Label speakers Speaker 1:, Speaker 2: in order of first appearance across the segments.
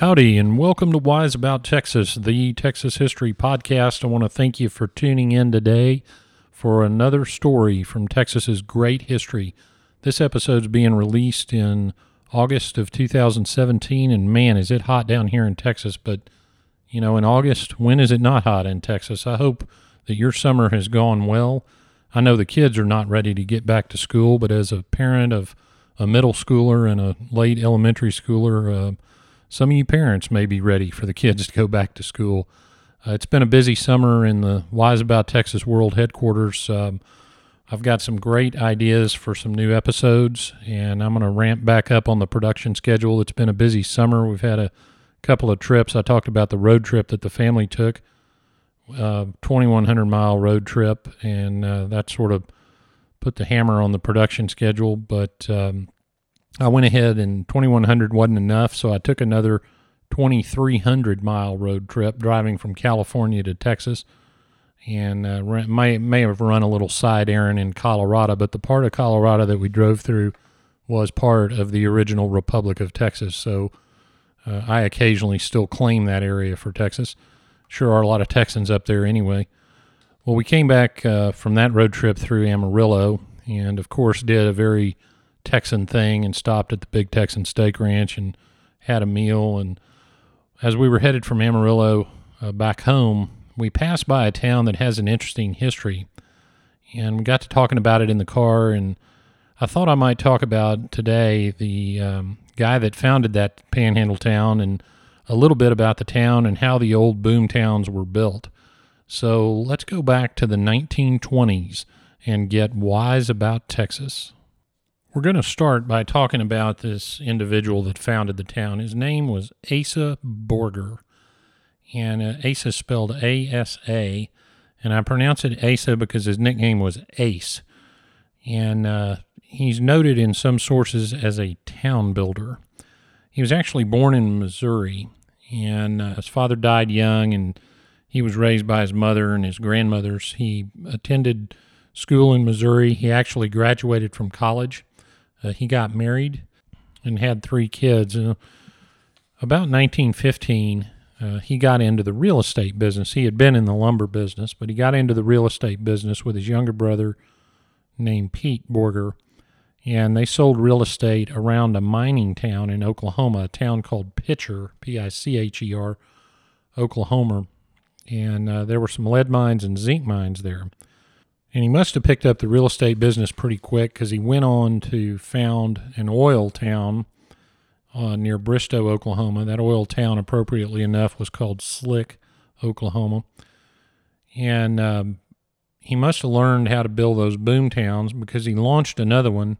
Speaker 1: Howdy, and welcome to Wise About Texas, the Texas History Podcast. I want to thank you for tuning in today for another story from Texas's great history. This episode is being released in August of 2017, and man, is it hot down here in Texas. But, you know, in August, when is it not hot in Texas? I hope that your summer has gone well. I know the kids are not ready to get back to school, but as a parent of a middle schooler and a late elementary schooler, uh, some of you parents may be ready for the kids to go back to school. Uh, it's been a busy summer in the Wise About Texas World headquarters. Um, I've got some great ideas for some new episodes, and I'm going to ramp back up on the production schedule. It's been a busy summer. We've had a couple of trips. I talked about the road trip that the family took, uh, 2,100 mile road trip, and uh, that sort of put the hammer on the production schedule. But um, I went ahead and 2100 wasn't enough, so I took another 2300 mile road trip driving from California to Texas, and uh, may may have run a little side errand in Colorado, but the part of Colorado that we drove through was part of the original Republic of Texas, so uh, I occasionally still claim that area for Texas. Sure are a lot of Texans up there anyway. Well, we came back uh, from that road trip through Amarillo, and of course did a very Texan thing and stopped at the Big Texan Steak Ranch and had a meal. And as we were headed from Amarillo uh, back home, we passed by a town that has an interesting history. And we got to talking about it in the car. And I thought I might talk about today the um, guy that founded that panhandle town and a little bit about the town and how the old boom towns were built. So let's go back to the 1920s and get wise about Texas. We're going to start by talking about this individual that founded the town. His name was Asa Borger, and uh, Asa spelled A S A, and I pronounce it Asa because his nickname was Ace, and uh, he's noted in some sources as a town builder. He was actually born in Missouri, and uh, his father died young, and he was raised by his mother and his grandmothers. He attended school in Missouri. He actually graduated from college uh, he got married and had three kids. Uh, about 1915, uh, he got into the real estate business. He had been in the lumber business, but he got into the real estate business with his younger brother named Pete Borger. And they sold real estate around a mining town in Oklahoma, a town called Picher, P I C H E R, Oklahoma. And uh, there were some lead mines and zinc mines there. And he must have picked up the real estate business pretty quick because he went on to found an oil town uh, near Bristow, Oklahoma. That oil town, appropriately enough, was called Slick, Oklahoma. And um, he must have learned how to build those boom towns because he launched another one,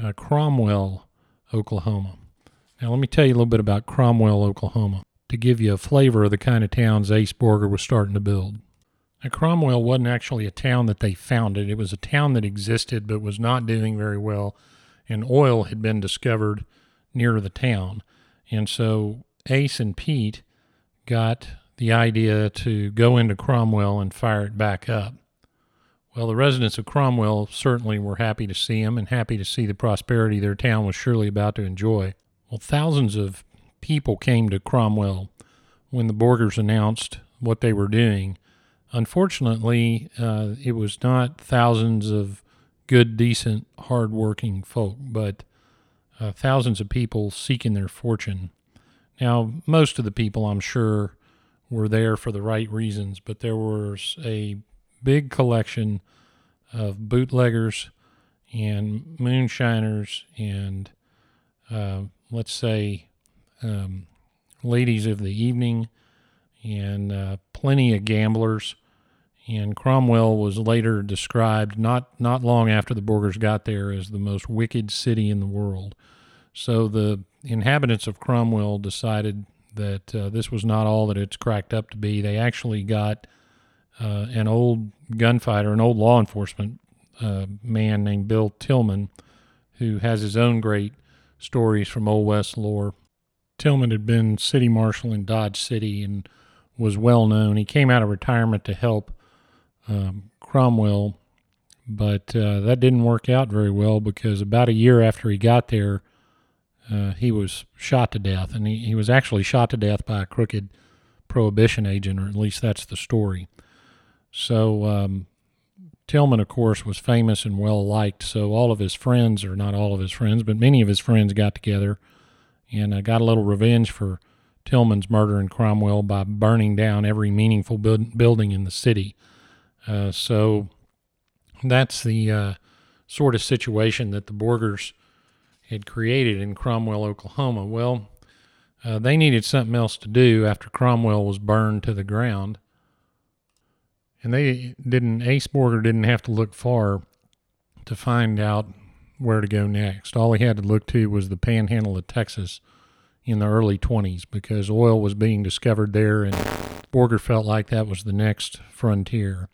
Speaker 1: uh, Cromwell, Oklahoma. Now, let me tell you a little bit about Cromwell, Oklahoma, to give you a flavor of the kind of towns Ace Borger was starting to build. Now, Cromwell wasn't actually a town that they founded. It was a town that existed but was not doing very well, and oil had been discovered near the town. And so Ace and Pete got the idea to go into Cromwell and fire it back up. Well, the residents of Cromwell certainly were happy to see him and happy to see the prosperity their town was surely about to enjoy. Well, thousands of people came to Cromwell when the Borgers announced what they were doing Unfortunately, uh, it was not thousands of good, decent, hardworking folk, but uh, thousands of people seeking their fortune. Now, most of the people, I'm sure, were there for the right reasons, but there was a big collection of bootleggers and moonshiners and, uh, let's say, um, ladies of the evening and uh, plenty of gamblers and Cromwell was later described not not long after the Borgers got there as the most wicked city in the world. So the inhabitants of Cromwell decided that uh, this was not all that it's cracked up to be. They actually got uh, an old gunfighter, an old law enforcement uh, man named Bill Tilghman, who has his own great stories from Old West lore. Tilghman had been city marshal in Dodge City and was well known. He came out of retirement to help um, Cromwell, but uh, that didn't work out very well because about a year after he got there, uh, he was shot to death, and he, he was actually shot to death by a crooked prohibition agent, or at least that's the story. So um, Tilghman, of course, was famous and well liked. So all of his friends, or not all of his friends, but many of his friends got together and uh, got a little revenge for Tilghman's murder in Cromwell by burning down every meaningful build- building in the city. Uh, so that's the uh, sort of situation that the Borgers had created in Cromwell, Oklahoma. Well, uh, they needed something else to do after Cromwell was burned to the ground. And they didn't, Ace Borger didn't have to look far to find out where to go next. All he had to look to was the panhandle of Texas in the early 20s because oil was being discovered there, and Borger felt like that was the next frontier.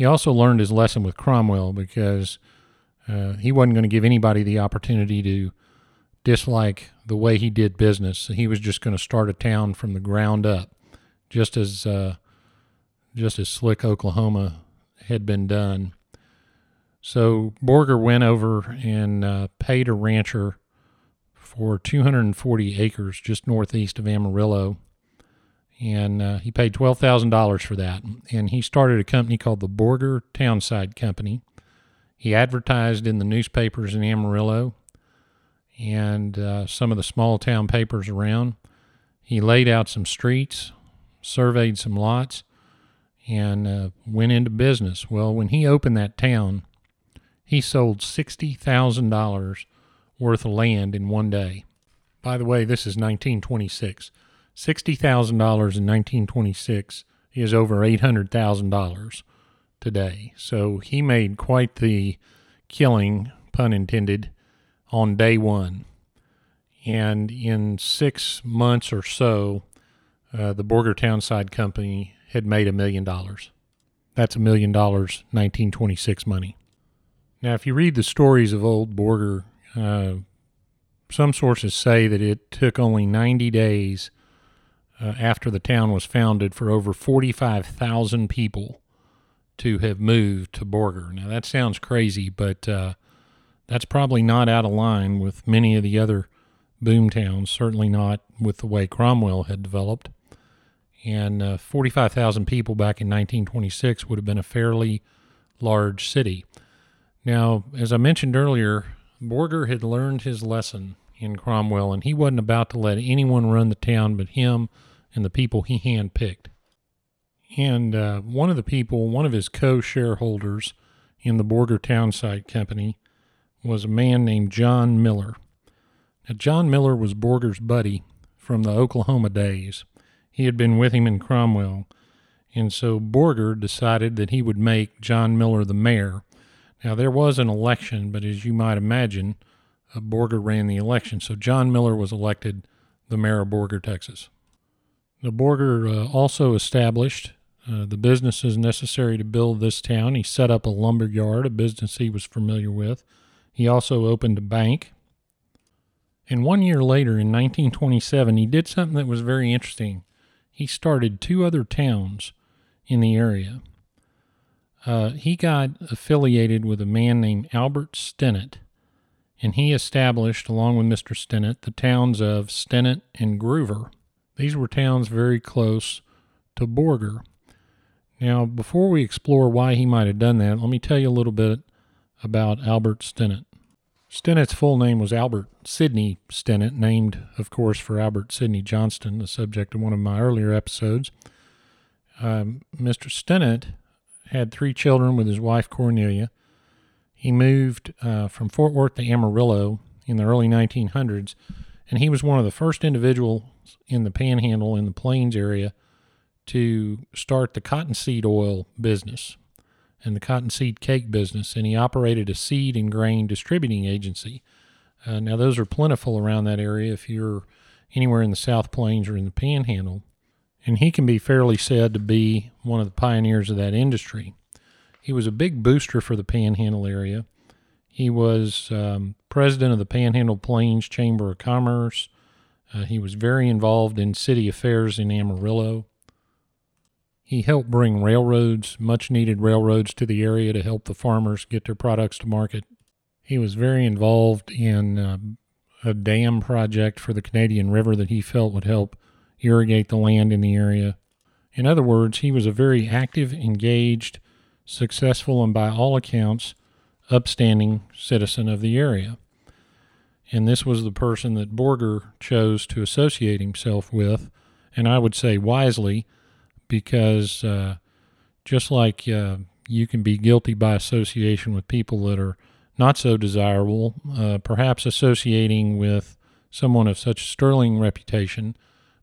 Speaker 1: He also learned his lesson with Cromwell because uh, he wasn't going to give anybody the opportunity to dislike the way he did business. He was just going to start a town from the ground up, just as uh, just as slick Oklahoma had been done. So Borger went over and uh, paid a rancher for 240 acres just northeast of Amarillo. And uh, he paid $12,000 for that. And he started a company called the Borger Townsite Company. He advertised in the newspapers in Amarillo and uh, some of the small town papers around. He laid out some streets, surveyed some lots, and uh, went into business. Well, when he opened that town, he sold $60,000 worth of land in one day. By the way, this is 1926. $60,000 in 1926 is over $800,000 today. So he made quite the killing, pun intended, on day one. And in six months or so, uh, the Borger Townsite Company had made a million dollars. That's a million dollars, 1926 money. Now, if you read the stories of old Borger, uh, some sources say that it took only 90 days uh, after the town was founded for over 45,000 people to have moved to Borger. Now, that sounds crazy, but uh, that's probably not out of line with many of the other boom towns, certainly not with the way Cromwell had developed. And uh, 45,000 people back in 1926 would have been a fairly large city. Now, as I mentioned earlier, Borger had learned his lesson in Cromwell, and he wasn't about to let anyone run the town but him and the people he handpicked. And uh, one of the people, one of his co shareholders in the Borger Townsite Company, was a man named John Miller. Now, John Miller was Borger's buddy from the Oklahoma days. He had been with him in Cromwell, and so Borger decided that he would make John Miller the mayor now, there was an election, but as you might imagine, uh, Borger ran the election. So John Miller was elected the mayor of Borger, Texas. The Borger uh, also established uh, the businesses necessary to build this town. He set up a lumber yard, a business he was familiar with. He also opened a bank. And one year later, in 1927, he did something that was very interesting. He started two other towns in the area. Uh, he got affiliated with a man named Albert Stinnett, and he established, along with Mr. Stinnett, the towns of Stinnett and Gruver. These were towns very close to Borger. Now, before we explore why he might have done that, let me tell you a little bit about Albert Stinnett. Stinnett's full name was Albert Sidney Stinnett, named, of course, for Albert Sidney Johnston, the subject of one of my earlier episodes. Um, Mr. Stinnett had three children with his wife Cornelia. He moved uh, from Fort Worth to Amarillo in the early 1900s, and he was one of the first individuals in the Panhandle in the Plains area to start the cottonseed oil business and the cottonseed cake business, and he operated a seed and grain distributing agency. Uh, now, those are plentiful around that area if you're anywhere in the South Plains or in the Panhandle and he can be fairly said to be one of the pioneers of that industry. He was a big booster for the Panhandle area. He was um, president of the Panhandle Plains Chamber of Commerce. Uh, he was very involved in city affairs in Amarillo. He helped bring railroads, much needed railroads, to the area to help the farmers get their products to market. He was very involved in uh, a dam project for the Canadian River that he felt would help irrigate the land in the area. In other words, he was a very active, engaged, successful, and by all accounts, upstanding citizen of the area. And this was the person that Borger chose to associate himself with, and I would say wisely, because uh, just like uh, you can be guilty by association with people that are not so desirable, uh, perhaps associating with someone of such sterling reputation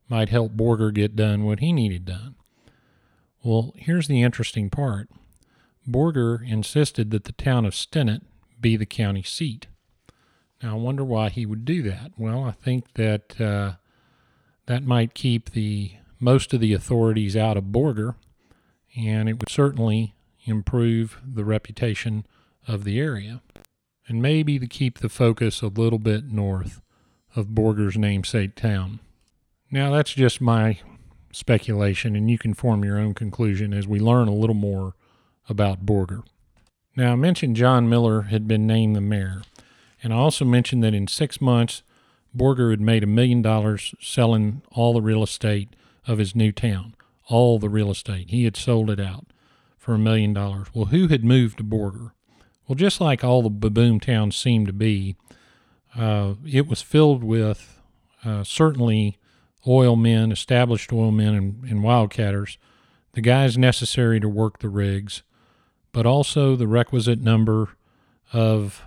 Speaker 1: might help Borger get done what he needed done. Well, here's the interesting part Borger insisted that the town of Stinnett be the county seat. Now, I wonder why he would do that. Well, I think that uh, that might keep the most of the authorities out of Borger, and it would certainly improve the reputation of the area, and maybe to keep the focus a little bit north of Borger's namesake town. Now, that's just my speculation, and you can form your own conclusion as we learn a little more about Borger. Now, I mentioned John Miller had been named the mayor, and I also mentioned that in six months, Borger had made a million dollars selling all the real estate of his new town, all the real estate. He had sold it out for a million dollars. Well, who had moved to Borger? Well, just like all the baboon towns seem to be, uh, it was filled with uh, certainly oil men, established oil men, and, and wildcatters, the guys necessary to work the rigs, but also the requisite number of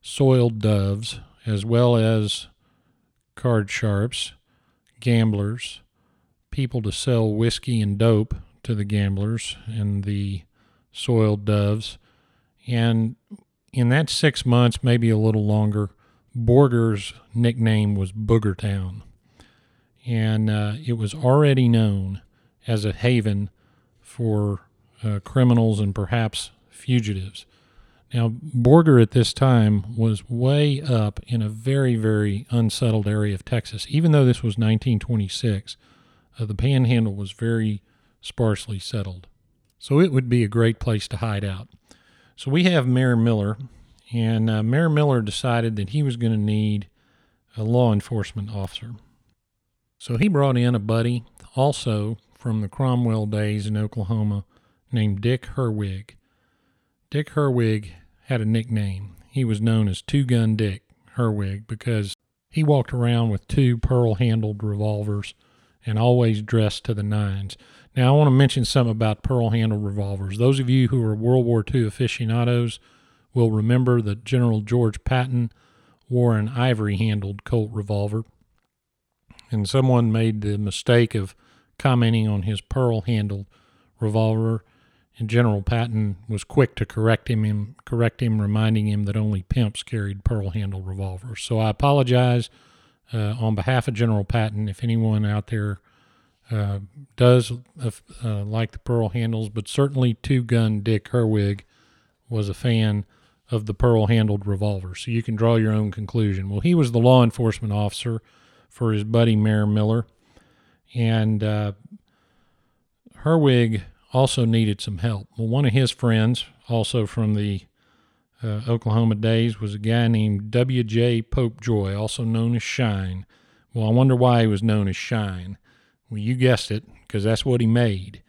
Speaker 1: soiled doves, as well as card sharps, gamblers, people to sell whiskey and dope to the gamblers and the soiled doves. And in that six months, maybe a little longer, Borger's nickname was Boogertown and uh, it was already known as a haven for uh, criminals and perhaps fugitives. Now, Borger at this time was way up in a very, very unsettled area of Texas. Even though this was 1926, uh, the panhandle was very sparsely settled. So it would be a great place to hide out. So we have Mayor Miller, and uh, Mayor Miller decided that he was going to need a law enforcement officer. So he brought in a buddy also from the Cromwell days in Oklahoma named Dick Herwig. Dick Herwig had a nickname. He was known as Two Gun Dick Herwig because he walked around with two pearl handled revolvers and always dressed to the nines. Now, I want to mention something about pearl handled revolvers. Those of you who are World War II aficionados will remember that General George Patton wore an ivory handled Colt revolver and someone made the mistake of commenting on his pearl handled revolver and General Patton was quick to correct him, him correct him, reminding him that only pimps carried pearl handled revolvers. So I apologize uh, on behalf of General Patton if anyone out there uh, does uh, uh like the pearl handles, but certainly two gun Dick Herwig was a fan of the pearl handled revolver. So you can draw your own conclusion. Well, he was the law enforcement officer for his buddy Mayor Miller. And uh, Herwig also needed some help. Well, one of his friends, also from the uh, Oklahoma days, was a guy named W.J. Popejoy, also known as Shine. Well, I wonder why he was known as Shine. Well, you guessed it, because that's what he made.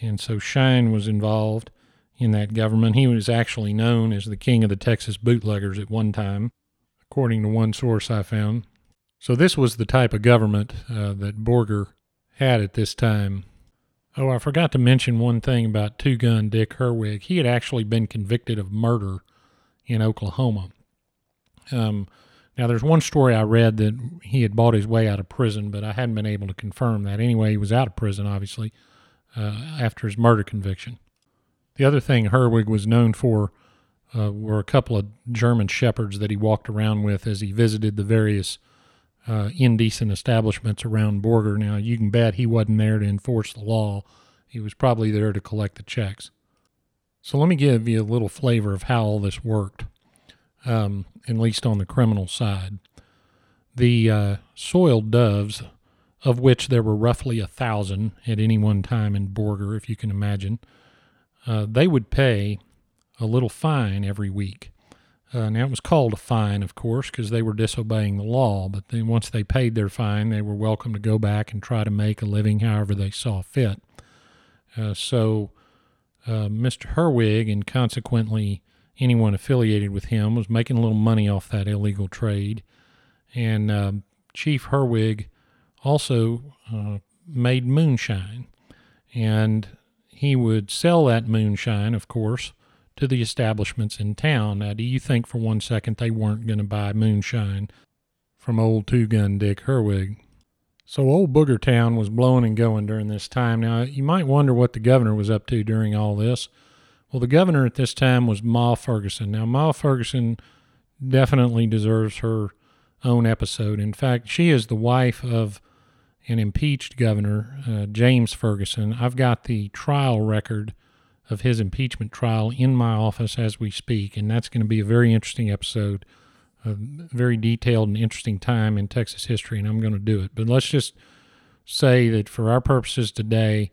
Speaker 1: And so Shine was involved in that government. He was actually known as the king of the Texas bootleggers at one time, according to one source I found. So this was the type of government uh, that Borger had at this time. Oh, I forgot to mention one thing about Two Gun Dick Herwig. He had actually been convicted of murder in Oklahoma. Um, now, there's one story I read that he had bought his way out of prison, but I hadn't been able to confirm that. Anyway, he was out of prison, obviously, uh, after his murder conviction. The other thing Herwig was known for uh, were a couple of German shepherds that he walked around with as he visited the various uh, indecent establishments around Borger. Now, you can bet he wasn't there to enforce the law. He was probably there to collect the checks. So let me give you a little flavor of how all this worked, um, at least on the criminal side. The uh, soiled doves, of which there were roughly a thousand at any one time in Borger, if you can imagine, uh, they would pay a little fine every week. Uh, now it was called a fine, of course, because they were disobeying the law. But then once they paid their fine, they were welcome to go back and try to make a living however they saw fit. Uh, so uh, Mr. Herwig, and consequently anyone affiliated with him, was making a little money off that illegal trade. And um, Chief Herwig also uh, made moonshine. And he would sell that moonshine, of course, to the establishments in town. Now, do you think for one second they weren't going to buy moonshine from old Two Gun Dick Herwig? So old Booger Town was blowing and going during this time. Now, you might wonder what the governor was up to during all this. Well, the governor at this time was Ma Ferguson. Now, Ma Ferguson definitely deserves her own episode. In fact, she is the wife of an impeached governor, uh, James Ferguson. I've got the trial record of his impeachment trial in my office as we speak, and that's going to be a very interesting episode, a very detailed and interesting time in Texas history, and I'm going to do it. But let's just say that for our purposes today,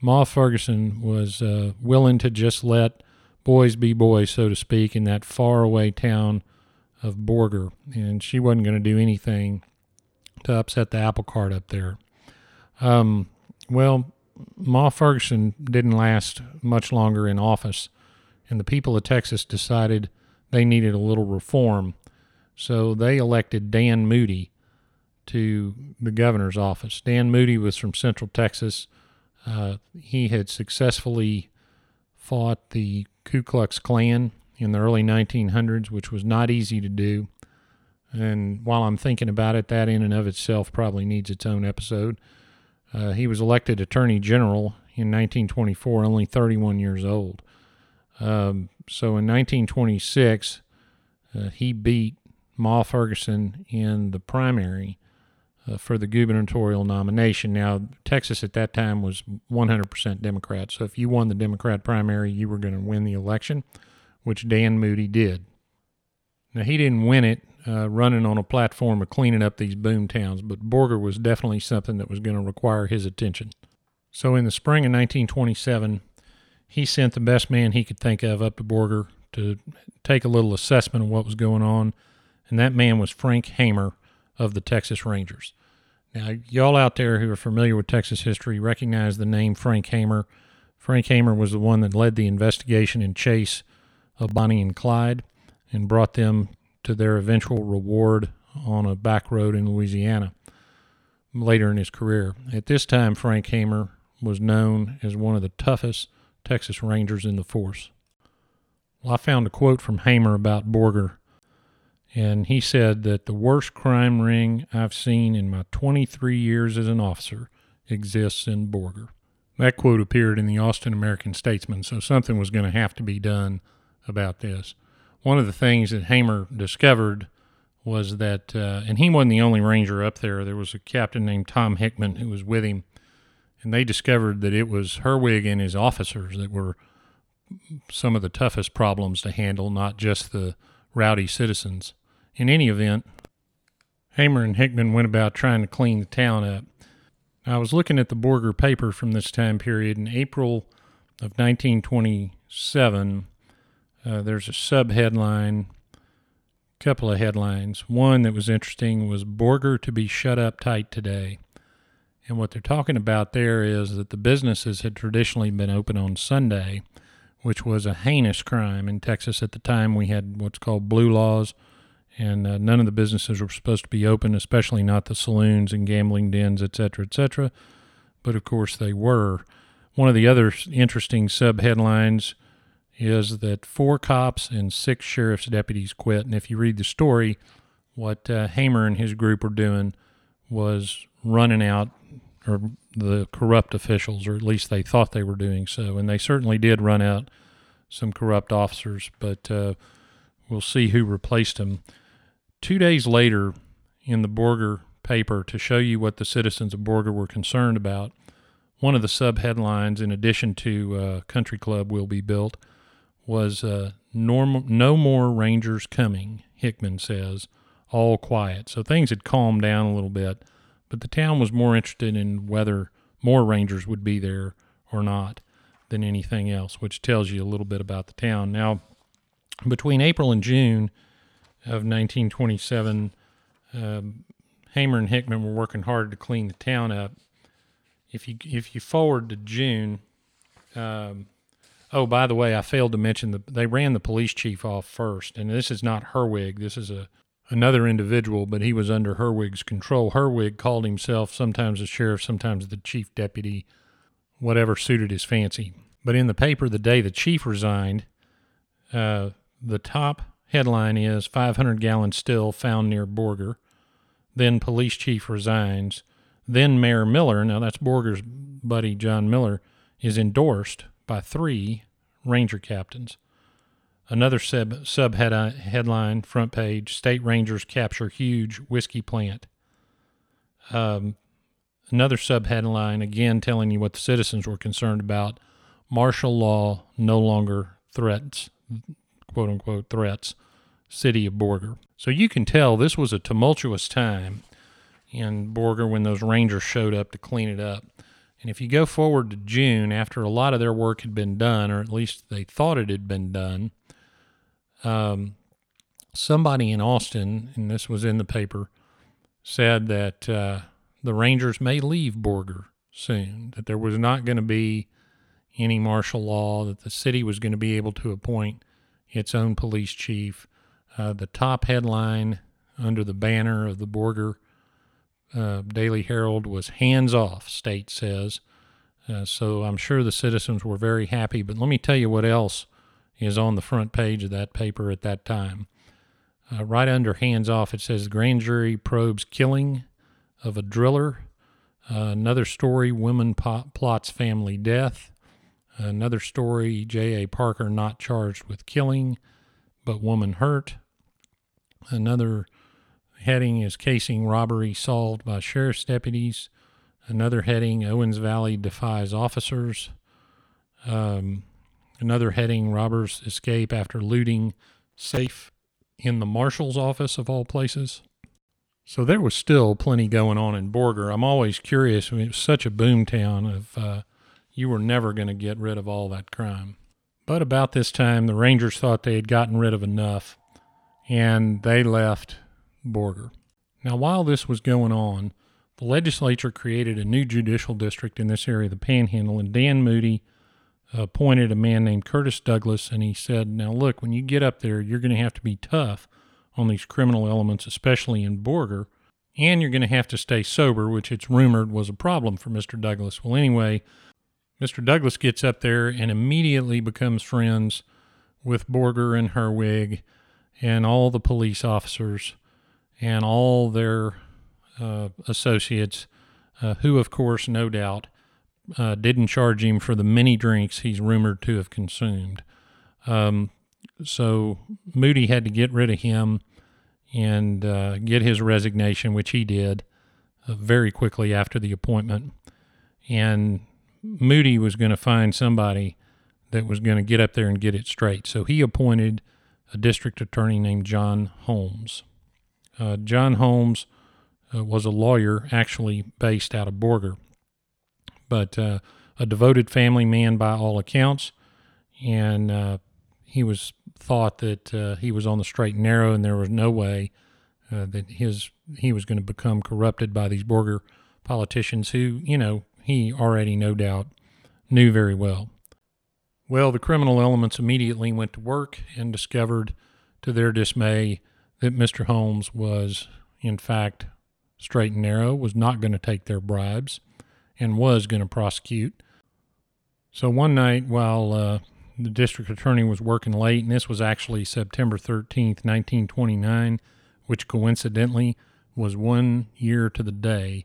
Speaker 1: Ma Ferguson was uh, willing to just let boys be boys, so to speak, in that faraway town of Borger, and she wasn't going to do anything to upset the apple cart up there. Um, well, Ma Ferguson didn't last much longer in office, and the people of Texas decided they needed a little reform. So they elected Dan Moody to the governor's office. Dan Moody was from Central Texas. Uh, he had successfully fought the Ku Klux Klan in the early 1900s, which was not easy to do. And while I'm thinking about it, that in and of itself probably needs its own episode. Uh, he was elected Attorney General in 1924, only 31 years old. Um, so in 1926, uh, he beat Ma Ferguson in the primary uh, for the gubernatorial nomination. Now, Texas at that time was 100% Democrat. So if you won the Democrat primary, you were going to win the election, which Dan Moody did. Now, he didn't win it uh, running on a platform of cleaning up these boom towns, but Borger was definitely something that was going to require his attention. So in the spring of 1927, he sent the best man he could think of up to Borger to take a little assessment of what was going on, and that man was Frank Hamer of the Texas Rangers. Now, y'all out there who are familiar with Texas history recognize the name Frank Hamer. Frank Hamer was the one that led the investigation and chase of Bonnie and Clyde and brought them to their eventual reward on a back road in Louisiana later in his career. At this time, Frank Hamer was known as one of the toughest Texas Rangers in the force. Well, I found a quote from Hamer about Borger, and he said that the worst crime ring I've seen in my 23 years as an officer exists in Borger. That quote appeared in the Austin American Statesman, so something was going to have to be done about this one of the things that Hamer discovered was that, uh, and he wasn't the only ranger up there. There was a captain named Tom Hickman who was with him, and they discovered that it was Herwig and his officers that were some of the toughest problems to handle, not just the rowdy citizens. In any event, Hamer and Hickman went about trying to clean the town up. I was looking at the Borger paper from this time period in April of 1927 uh, there's a sub headline, a couple of headlines. One that was interesting was Borger to be shut up tight today. And what they're talking about there is that the businesses had traditionally been open on Sunday, which was a heinous crime in Texas at the time. We had what's called blue laws, and uh, none of the businesses were supposed to be open, especially not the saloons and gambling dens, et cetera, et cetera. But of course they were. One of the other interesting sub headlines is that four cops and six sheriff's deputies quit. And if you read the story, what uh, Hamer and his group were doing was running out or the corrupt officials, or at least they thought they were doing so. And they certainly did run out some corrupt officers, but uh, we'll see who replaced them. Two days later, in the Borger paper, to show you what the citizens of Borger were concerned about, one of the sub headlines, in addition to uh, Country Club will be built, was uh, normal, no more Rangers coming, Hickman says, all quiet. So things had calmed down a little bit, but the town was more interested in whether more Rangers would be there or not than anything else, which tells you a little bit about the town. Now, Between April and June of 1927, um, Hamer and Hickman were working hard to clean the town up. If you if you forward to June, um, oh by the way, I failed to mention that they ran the police chief off first, and this is not Herwig. This is a another individual, but he was under Herwig's control. Herwig called himself sometimes the sheriff, sometimes the chief deputy, whatever suited his fancy. But in the paper, the day the chief resigned, uh, the top headline is 500 gallon still found near Borger. Then police chief resigns. Then Mayor Miller, now that's Borger's buddy John Miller, is endorsed by three Ranger captains. Another sub, sub headline, front page State Rangers capture huge whiskey plant. Um, another sub headline, again telling you what the citizens were concerned about martial law no longer threats, quote unquote, threats, city of Borger. So you can tell this was a tumultuous time in Borger when those Rangers showed up to clean it up. And if you go forward to June, after a lot of their work had been done, or at least they thought it had been done, um, somebody in Austin, and this was in the paper, said that uh, the Rangers may leave Borger soon, that there was not going to be any martial law, that the city was going to be able to appoint its own police chief. Uh, the top headline under the banner of the Borger uh, Daily Herald was hands off, state says. Uh, so I'm sure the citizens were very happy. But let me tell you what else is on the front page of that paper at that time. Uh, right under hands off, it says grand jury probes killing of a driller. Uh, another story, woman plots family death. Another story, J.A. Parker not charged with killing, but woman hurt. Another heading is casing robbery solved by sheriff's deputies. Another heading, Owens Valley defies officers. Um, Another heading robbers escape after looting safe in the marshal's office, of all places. So there was still plenty going on in Borger. I'm always curious. I mean, it was such a boom town of uh, you were never going to get rid of all that crime. But about this time, the Rangers thought they had gotten rid of enough, and they left Borger. Now, while this was going on, the legislature created a new judicial district in this area of the Panhandle, and Dan Moody uh, appointed a man named Curtis Douglas, and he said, Now, look, when you get up there, you're going to have to be tough on these criminal elements, especially in Borger, and you're going to have to stay sober, which it's rumored was a problem for Mr. Douglas. Well, anyway, Mr. Douglas gets up there and immediately becomes friends with Borger and Herwig and all the police officers and all their uh, associates, uh, who, of course, no doubt, uh, didn't charge him for the many drinks he's rumored to have consumed. Um, so Moody had to get rid of him and uh, get his resignation, which he did uh, very quickly after the appointment. And Moody was going to find somebody that was going to get up there and get it straight. So he appointed a district attorney named John Holmes. Uh, John Holmes uh, was a lawyer actually based out of Borger but uh, a devoted family man by all accounts. And uh, he was thought that uh, he was on the straight and narrow, and there was no way uh, that his he was going to become corrupted by these Borger politicians who, you know, he already no doubt knew very well. Well, the criminal elements immediately went to work and discovered, to their dismay, that Mr. Holmes was, in fact, straight and narrow, was not going to take their bribes and was going to prosecute. So one night while uh, the district attorney was working late, and this was actually September 13th, 1929, which coincidentally was one year to the day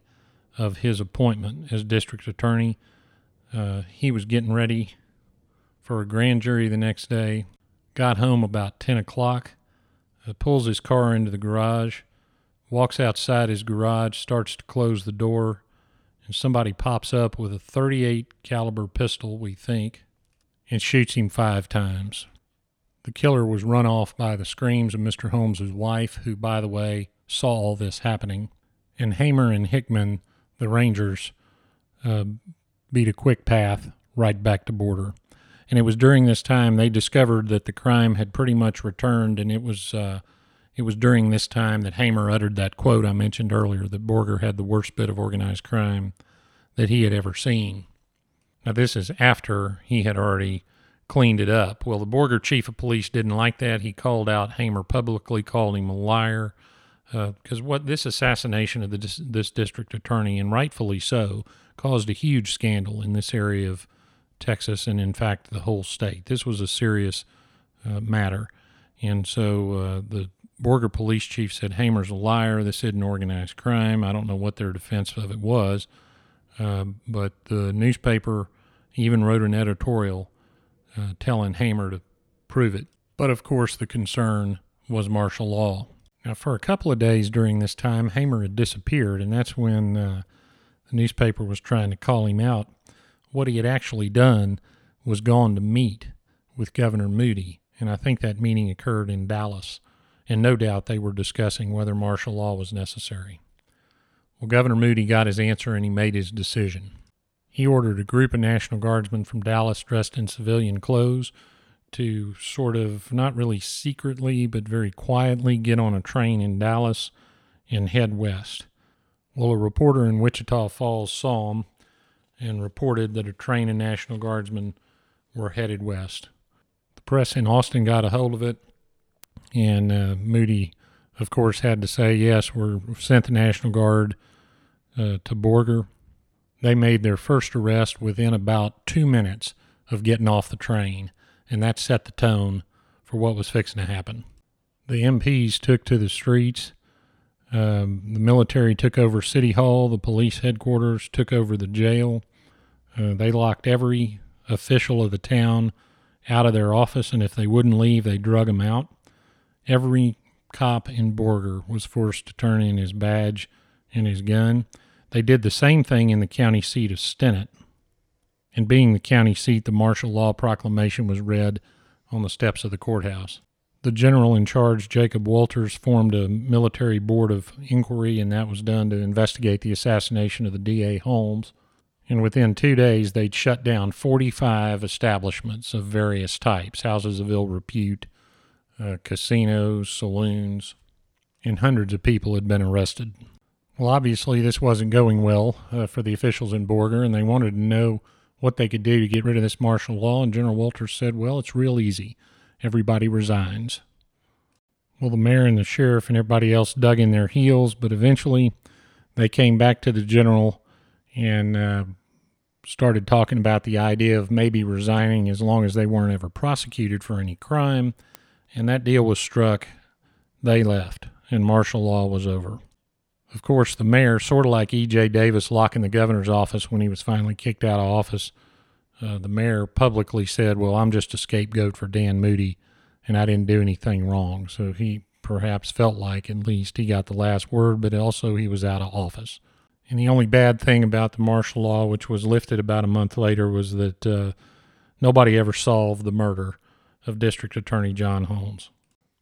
Speaker 1: of his appointment as district attorney. Uh, he was getting ready for a grand jury the next day, got home about 10 o'clock, pulls his car into the garage, walks outside his garage, starts to close the door, and somebody pops up with a 38 caliber pistol, we think, and shoots him five times. The killer was run off by the screams of Mr. Holmes's wife, who, by the way, saw all this happening. And Hamer and Hickman, the Rangers, uh, beat a quick path right back to Borger. And it was during this time they discovered that the crime had pretty much returned, and it was uh, it was during this time that Hamer uttered that quote I mentioned earlier that Borger had the worst bit of organized crime that he had ever seen. Now, this is after he had already cleaned it up. Well, the Borger chief of police didn't like that. He called out Hamer publicly, called him a liar, because uh, what this assassination of the, this district attorney, and rightfully so, caused a huge scandal in this area of Texas and, in fact, the whole state. This was a serious uh, matter. And so uh, the Borger police chief said Hamer's a liar. This isn't organized crime. I don't know what their defense of it was. Uh, but the newspaper even wrote an editorial uh, telling Hamer to prove it. But of course, the concern was martial law. Now, for a couple of days during this time, Hamer had disappeared, and that's when uh, the newspaper was trying to call him out. What he had actually done was gone to meet with Governor Moody, and I think that meeting occurred in Dallas, and no doubt they were discussing whether martial law was necessary. Well, Governor Moody got his answer and he made his decision. He ordered a group of National Guardsmen from Dallas dressed in civilian clothes to sort of not really secretly, but very quietly get on a train in Dallas and head west. Well, a reporter in Wichita Falls saw them and reported that a train of National Guardsmen were headed west. The press in Austin got a hold of it, and uh, Moody, of course, had to say, Yes, we're sent the National Guard uh, to Borger. They made their first arrest within about two minutes of getting off the train, and that set the tone for what was fixing to happen. The MPs took to the streets. Um, the military took over City Hall. The police headquarters took over the jail. Uh, they locked every official of the town out of their office, and if they wouldn't leave, they drug them out. Every cop in Borger was forced to turn in his badge and his gun. They did the same thing in the county seat of Stinnett. And being the county seat, the martial law proclamation was read on the steps of the courthouse. The general in charge, Jacob Wolters, formed a military board of inquiry, and that was done to investigate the assassination of the D.A. Holmes. And within two days, they'd shut down 45 establishments of various types houses of ill repute, uh, casinos, saloons, and hundreds of people had been arrested. Well, obviously, this wasn't going well uh, for the officials in Borger, and they wanted to know what they could do to get rid of this martial law. And General Wolters said, Well, it's real easy. Everybody resigns. Well, the mayor and the sheriff and everybody else dug in their heels, but eventually they came back to the general and uh, started talking about the idea of maybe resigning as long as they weren't ever prosecuted for any crime. And that deal was struck. They left, and martial law was over. Of course, the mayor, sort of like E.J. Davis locking the governor's office when he was finally kicked out of office, uh, the mayor publicly said, Well, I'm just a scapegoat for Dan Moody, and I didn't do anything wrong. So he perhaps felt like at least he got the last word, but also he was out of office. And the only bad thing about the martial law, which was lifted about a month later, was that uh, nobody ever solved the murder of District Attorney John Holmes.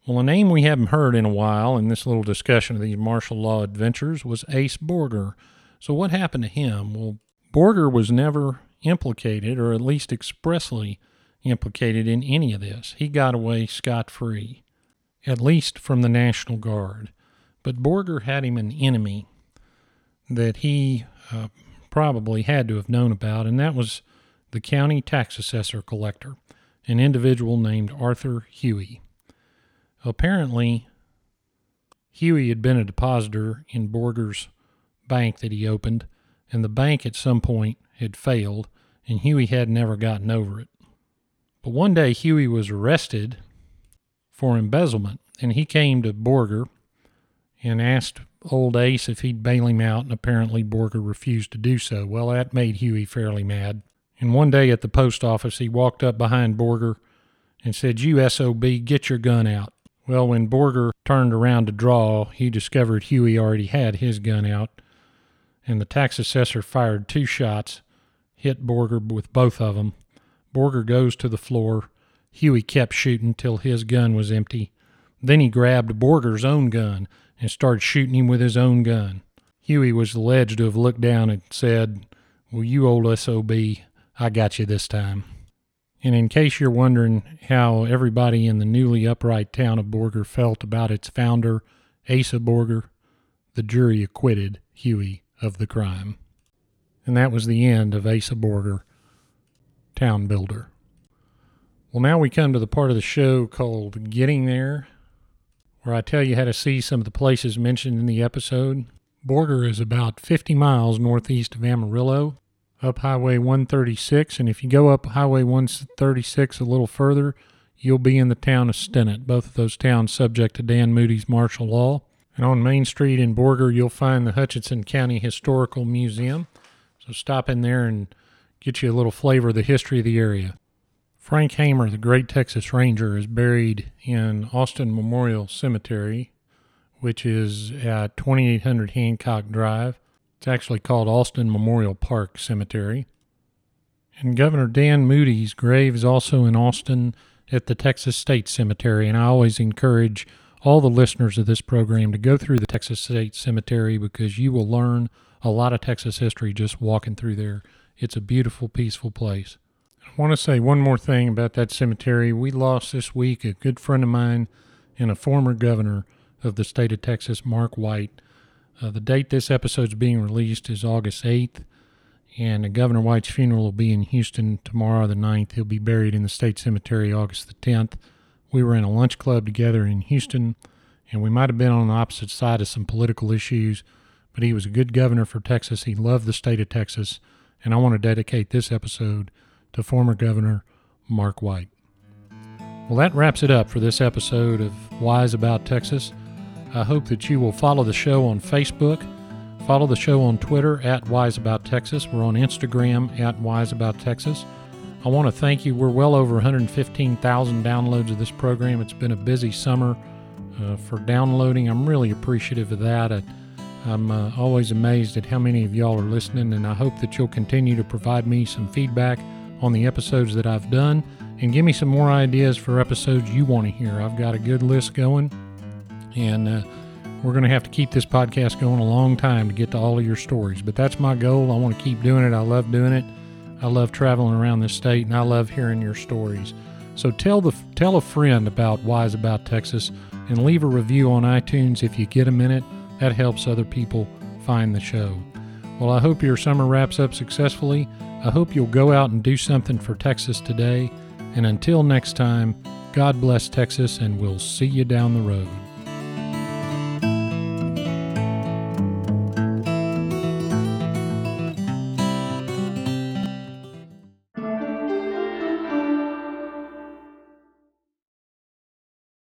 Speaker 1: Well, a name we haven't heard in a while in this little discussion of these martial law adventures was Ace Borger. So, what happened to him? Well, Borger was never implicated, or at least expressly implicated in any of this. He got away scot free, at least from the National Guard. But Borger had him an enemy that he uh, probably had to have known about, and that was the county tax assessor collector, an individual named Arthur Huey. Apparently, Huey had been a depositor in Borger's bank that he opened, and the bank at some point had failed, and Huey had never gotten over it. But one day, Huey was arrested for embezzlement, and he came to Borger and asked old Ace if he'd bail him out, and apparently Borger refused to do so. Well, that made Huey fairly mad. And one day at the post office, he walked up behind Borger and said, You SOB, get your gun out. Well, when Borger turned around to draw, he discovered Huey already had his gun out, and the tax assessor fired two shots, hit Borger with both of them. Borger goes to the floor. Huey kept shooting till his gun was empty. Then he grabbed Borger's own gun and started shooting him with his own gun. Huey was alleged to have looked down and said, Well, you old SOB, I got you this time. And in case you're wondering how everybody in the newly upright town of Borger felt about its founder, Asa Borger, the jury acquitted Huey of the crime. And that was the end of Asa Borger, town builder. Well, now we come to the part of the show called Getting There, where I tell you how to see some of the places mentioned in the episode. Borger is about 50 miles northeast of Amarillo, up Highway 136, and if you go up Highway 136 a little further, you'll be in the town of Stinnett, both of those towns subject to Dan Moody's martial law. And on Main Street in Borger, you'll find the Hutchinson County Historical Museum. So stop in there and get you a little flavor of the history of the area. Frank Hamer, the great Texas Ranger, is buried in Austin Memorial Cemetery, which is at 2800 Hancock Drive. It's actually called Austin Memorial Park Cemetery. And Governor Dan Moody's grave is also in Austin at the Texas State Cemetery. And I always encourage all the listeners of this program to go through the Texas State Cemetery because you will learn a lot of Texas history just walking through there. It's a beautiful, peaceful place. I want to say one more thing about that cemetery. We lost this week a good friend of mine and a former governor of the state of Texas, Mark White. Uh, the date this episode is being released is August 8th, and Governor White's funeral will be in Houston tomorrow, the 9th. He'll be buried in the state cemetery August the 10th. We were in a lunch club together in Houston, and we might have been on the opposite side of some political issues, but he was a good governor for Texas. He loved the state of Texas, and I want to dedicate this episode to former Governor Mark White. Well, that wraps it up for this episode of Wise About Texas. I hope that you will follow the show on Facebook, follow the show on Twitter at Wise About Texas. We're on Instagram at Wise About Texas. I want to thank you. We're well over 115,000 downloads of this program. It's been a busy summer uh, for downloading. I'm really appreciative of that. I, I'm uh, always amazed at how many of y'all are listening, and I hope that you'll continue to provide me some feedback on the episodes that I've done and give me some more ideas for episodes you want to hear. I've got a good list going, and uh, we're going to have to keep this podcast going a long time to get to all of your stories. But that's my goal. I want to keep doing it. I love doing it. I love traveling around this state, and I love hearing your stories. So tell the tell a friend about Wise About Texas, and leave a review on iTunes if you get a minute. That helps other people find the show. Well, I hope your summer wraps up successfully. I hope you'll go out and do something for Texas today. And until next time, God bless Texas, and we'll see you down the road.